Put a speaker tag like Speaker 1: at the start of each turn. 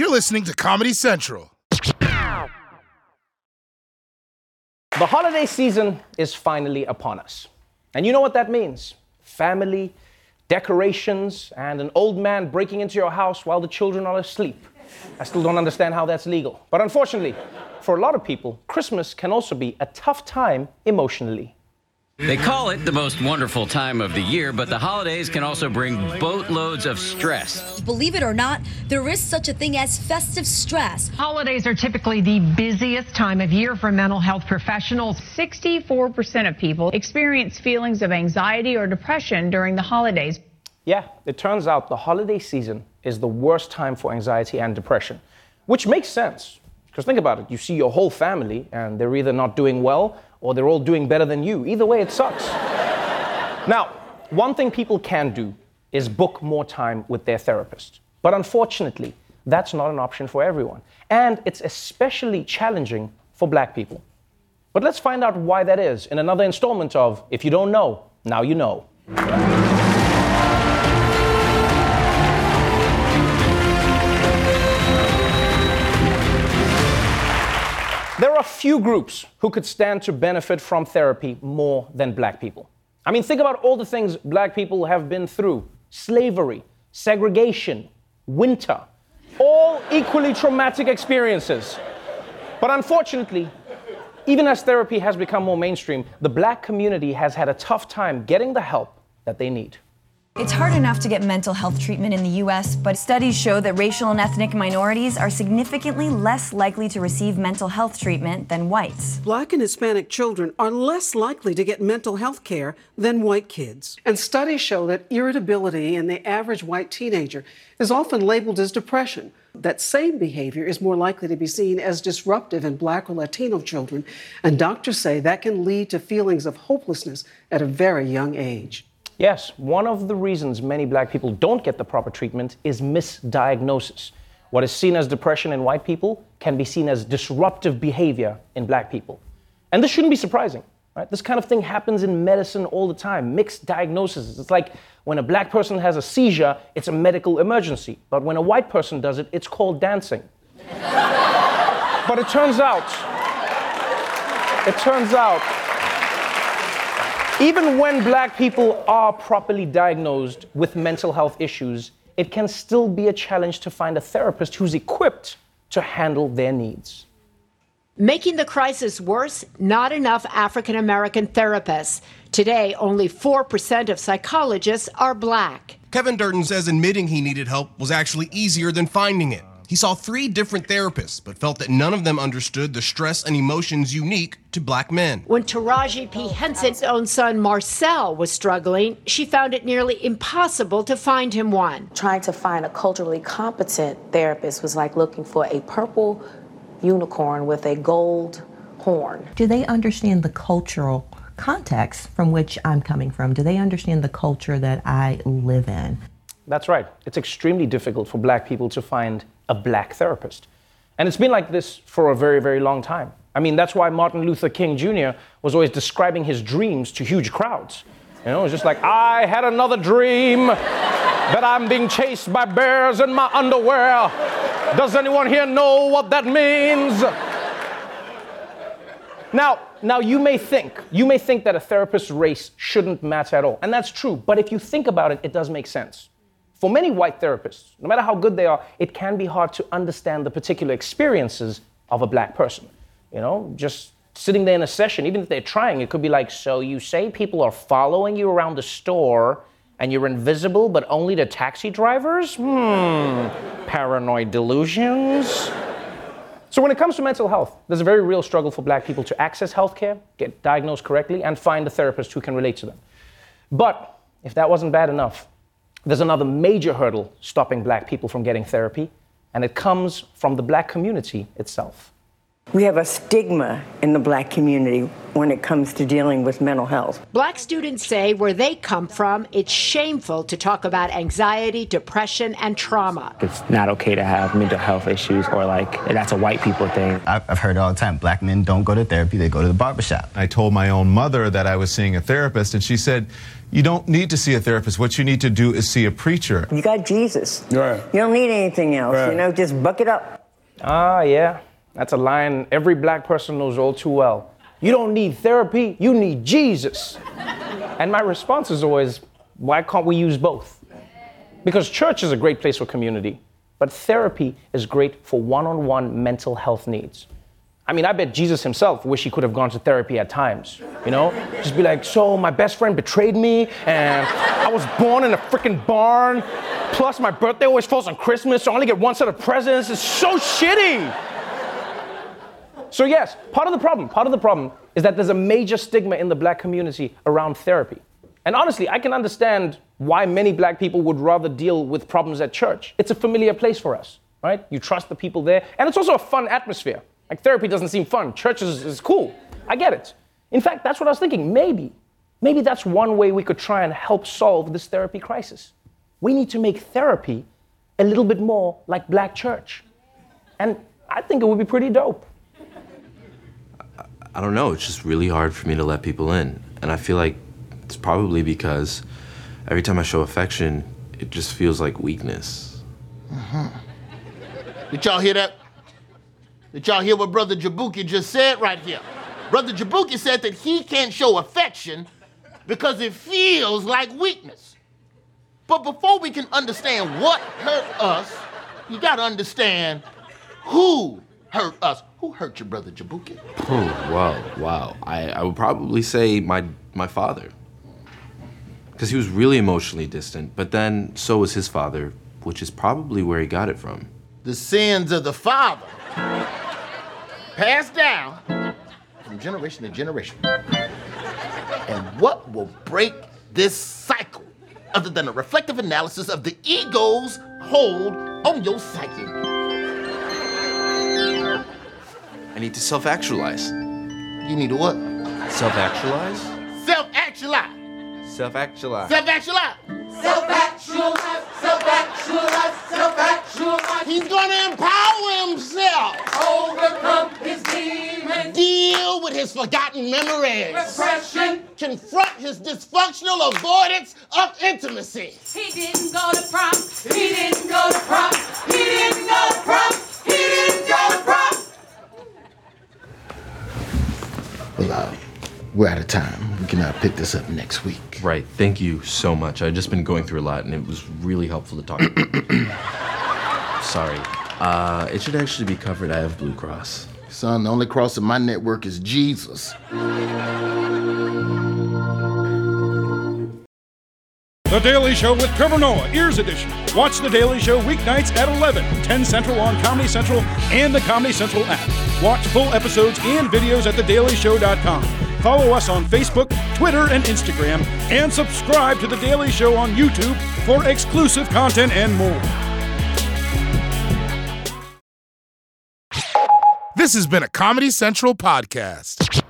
Speaker 1: You're listening to Comedy Central.
Speaker 2: The holiday season is finally upon us. And you know what that means family, decorations, and an old man breaking into your house while the children are asleep. I still don't understand how that's legal. But unfortunately, for a lot of people, Christmas can also be a tough time emotionally.
Speaker 3: They call it the most wonderful time of the year, but the holidays can also bring boatloads of stress.
Speaker 4: Believe it or not, there is such a thing as festive stress.
Speaker 5: Holidays are typically the busiest time of year for mental health professionals.
Speaker 6: 64% of people experience feelings of anxiety or depression during the holidays.
Speaker 2: Yeah, it turns out the holiday season is the worst time for anxiety and depression, which makes sense. Because think about it you see your whole family, and they're either not doing well or they're all doing better than you. Either way, it sucks. now, one thing people can do is book more time with their therapist. But unfortunately, that's not an option for everyone. And it's especially challenging for black people. But let's find out why that is in another installment of If You Don't Know, Now You Know. There are few groups who could stand to benefit from therapy more than black people. I mean, think about all the things black people have been through slavery, segregation, winter, all equally traumatic experiences. But unfortunately, even as therapy has become more mainstream, the black community has had a tough time getting the help that they need.
Speaker 7: It's hard enough to get mental health treatment in the US, but studies show that racial and ethnic minorities are significantly less likely to receive mental health treatment than whites.
Speaker 8: Black and Hispanic children are less likely to get mental health care than white kids. And studies show that irritability in the average white teenager is often labeled as depression. That same behavior is more likely to be seen as disruptive in black or Latino children, and doctors say that can lead to feelings of hopelessness at a very young age.
Speaker 2: Yes, one of the reasons many black people don't get the proper treatment is misdiagnosis. What is seen as depression in white people can be seen as disruptive behavior in black people. And this shouldn't be surprising. Right? This kind of thing happens in medicine all the time mixed diagnoses. It's like when a black person has a seizure, it's a medical emergency. But when a white person does it, it's called dancing. but it turns out, it turns out, even when black people are properly diagnosed with mental health issues, it can still be a challenge to find a therapist who's equipped to handle their needs.
Speaker 9: Making the crisis worse, not enough African American therapists. Today, only 4% of psychologists are black.
Speaker 10: Kevin Durden says admitting he needed help was actually easier than finding it. He saw three different therapists, but felt that none of them understood the stress and emotions unique to black men.
Speaker 9: When Taraji P. Henson's own son Marcel was struggling, she found it nearly impossible to find him one.
Speaker 11: Trying to find a culturally competent therapist was like looking for a purple unicorn with a gold horn.
Speaker 12: Do they understand the cultural context from which I'm coming from? Do they understand the culture that I live in?
Speaker 2: That's right. It's extremely difficult for black people to find a black therapist. And it's been like this for a very, very long time. I mean, that's why Martin Luther King Jr. was always describing his dreams to huge crowds. You know, it's just like, I had another dream that I'm being chased by bears in my underwear. Does anyone here know what that means? Now, now you may think, you may think that a therapist's race shouldn't matter at all. And that's true, but if you think about it, it does make sense. For many white therapists, no matter how good they are, it can be hard to understand the particular experiences of a black person. You know, just sitting there in a session, even if they're trying, it could be like, so you say people are following you around the store and you're invisible, but only to taxi drivers? Hmm, paranoid delusions. So, when it comes to mental health, there's a very real struggle for black people to access healthcare, get diagnosed correctly, and find a therapist who can relate to them. But if that wasn't bad enough, there's another major hurdle stopping black people from getting therapy, and it comes from the black community itself.
Speaker 13: We have a stigma in the black community when it comes to dealing with mental health.
Speaker 9: Black students say where they come from, it's shameful to talk about anxiety, depression, and trauma.
Speaker 14: It's not okay to have mental health issues or like that's a white people thing.
Speaker 15: I've heard all the time black men don't go to therapy, they go to the barbershop.
Speaker 16: I told my own mother that I was seeing a therapist, and she said, You don't need to see a therapist. What you need to do is see a preacher.
Speaker 13: You got Jesus.
Speaker 2: Right.
Speaker 13: You don't need anything else.
Speaker 2: Right.
Speaker 13: You know, just buck it up.
Speaker 2: Ah, yeah. That's a line every black person knows all too well. You don't need therapy, you need Jesus. And my response is always, why can't we use both? Because church is a great place for community, but therapy is great for one on one mental health needs. I mean, I bet Jesus himself wish he could have gone to therapy at times, you know? Just be like, so my best friend betrayed me, and I was born in a freaking barn, plus my birthday always falls on Christmas, so I only get one set of presents. It's so shitty. So, yes, part of the problem, part of the problem is that there's a major stigma in the black community around therapy. And honestly, I can understand why many black people would rather deal with problems at church. It's a familiar place for us, right? You trust the people there, and it's also a fun atmosphere. Like, therapy doesn't seem fun, church is, is cool. I get it. In fact, that's what I was thinking. Maybe, maybe that's one way we could try and help solve this therapy crisis. We need to make therapy a little bit more like black church. And I think it would be pretty dope.
Speaker 17: I don't know. It's just really hard for me to let people in. And I feel like it's probably because every time I show affection, it just feels like weakness.
Speaker 18: Uh-huh. Did y'all hear that? Did y'all hear what Brother Jaboukie just said right here? Brother Jaboukie said that he can't show affection because it feels like weakness. But before we can understand what hurt us, you gotta understand who hurt us. Who hurt your brother Jaboukie?
Speaker 17: Oh, wow, wow. I, I would probably say my, my father. Because he was really emotionally distant, but then so was his father, which is probably where he got it from.
Speaker 18: The sins of the father passed down from generation to generation. And what will break this cycle other than a reflective analysis of the ego's hold on your psyche?
Speaker 17: Need to self actualize.
Speaker 18: You need to what?
Speaker 17: Self actualize?
Speaker 18: Self actualize.
Speaker 17: Self actualize.
Speaker 18: Self actualize. Self actualize. Self actualize. Self actualize. He's gonna empower himself. Overcome his demons. Deal with his forgotten memories. Repression. Confront his dysfunctional avoidance of intimacy.
Speaker 19: He didn't go to prom. He didn't go to prom. He didn't go to prom.
Speaker 18: Well, uh, we're out of time. We can uh, pick this up next week.
Speaker 17: Right. Thank you so much. I've just been going through a lot, and it was really helpful to talk. Sorry. Uh, it should actually be covered. I have Blue Cross.
Speaker 18: Son, the only cross in my network is Jesus.
Speaker 20: The Daily Show with Trevor Noah, Ears Edition. Watch The Daily Show weeknights at 11, 10 Central on Comedy Central and the Comedy Central app. Watch full episodes and videos at thedailyshow.com. Follow us on Facebook, Twitter, and Instagram, and subscribe to The Daily Show on YouTube for exclusive content and more.
Speaker 1: This has been a Comedy Central podcast.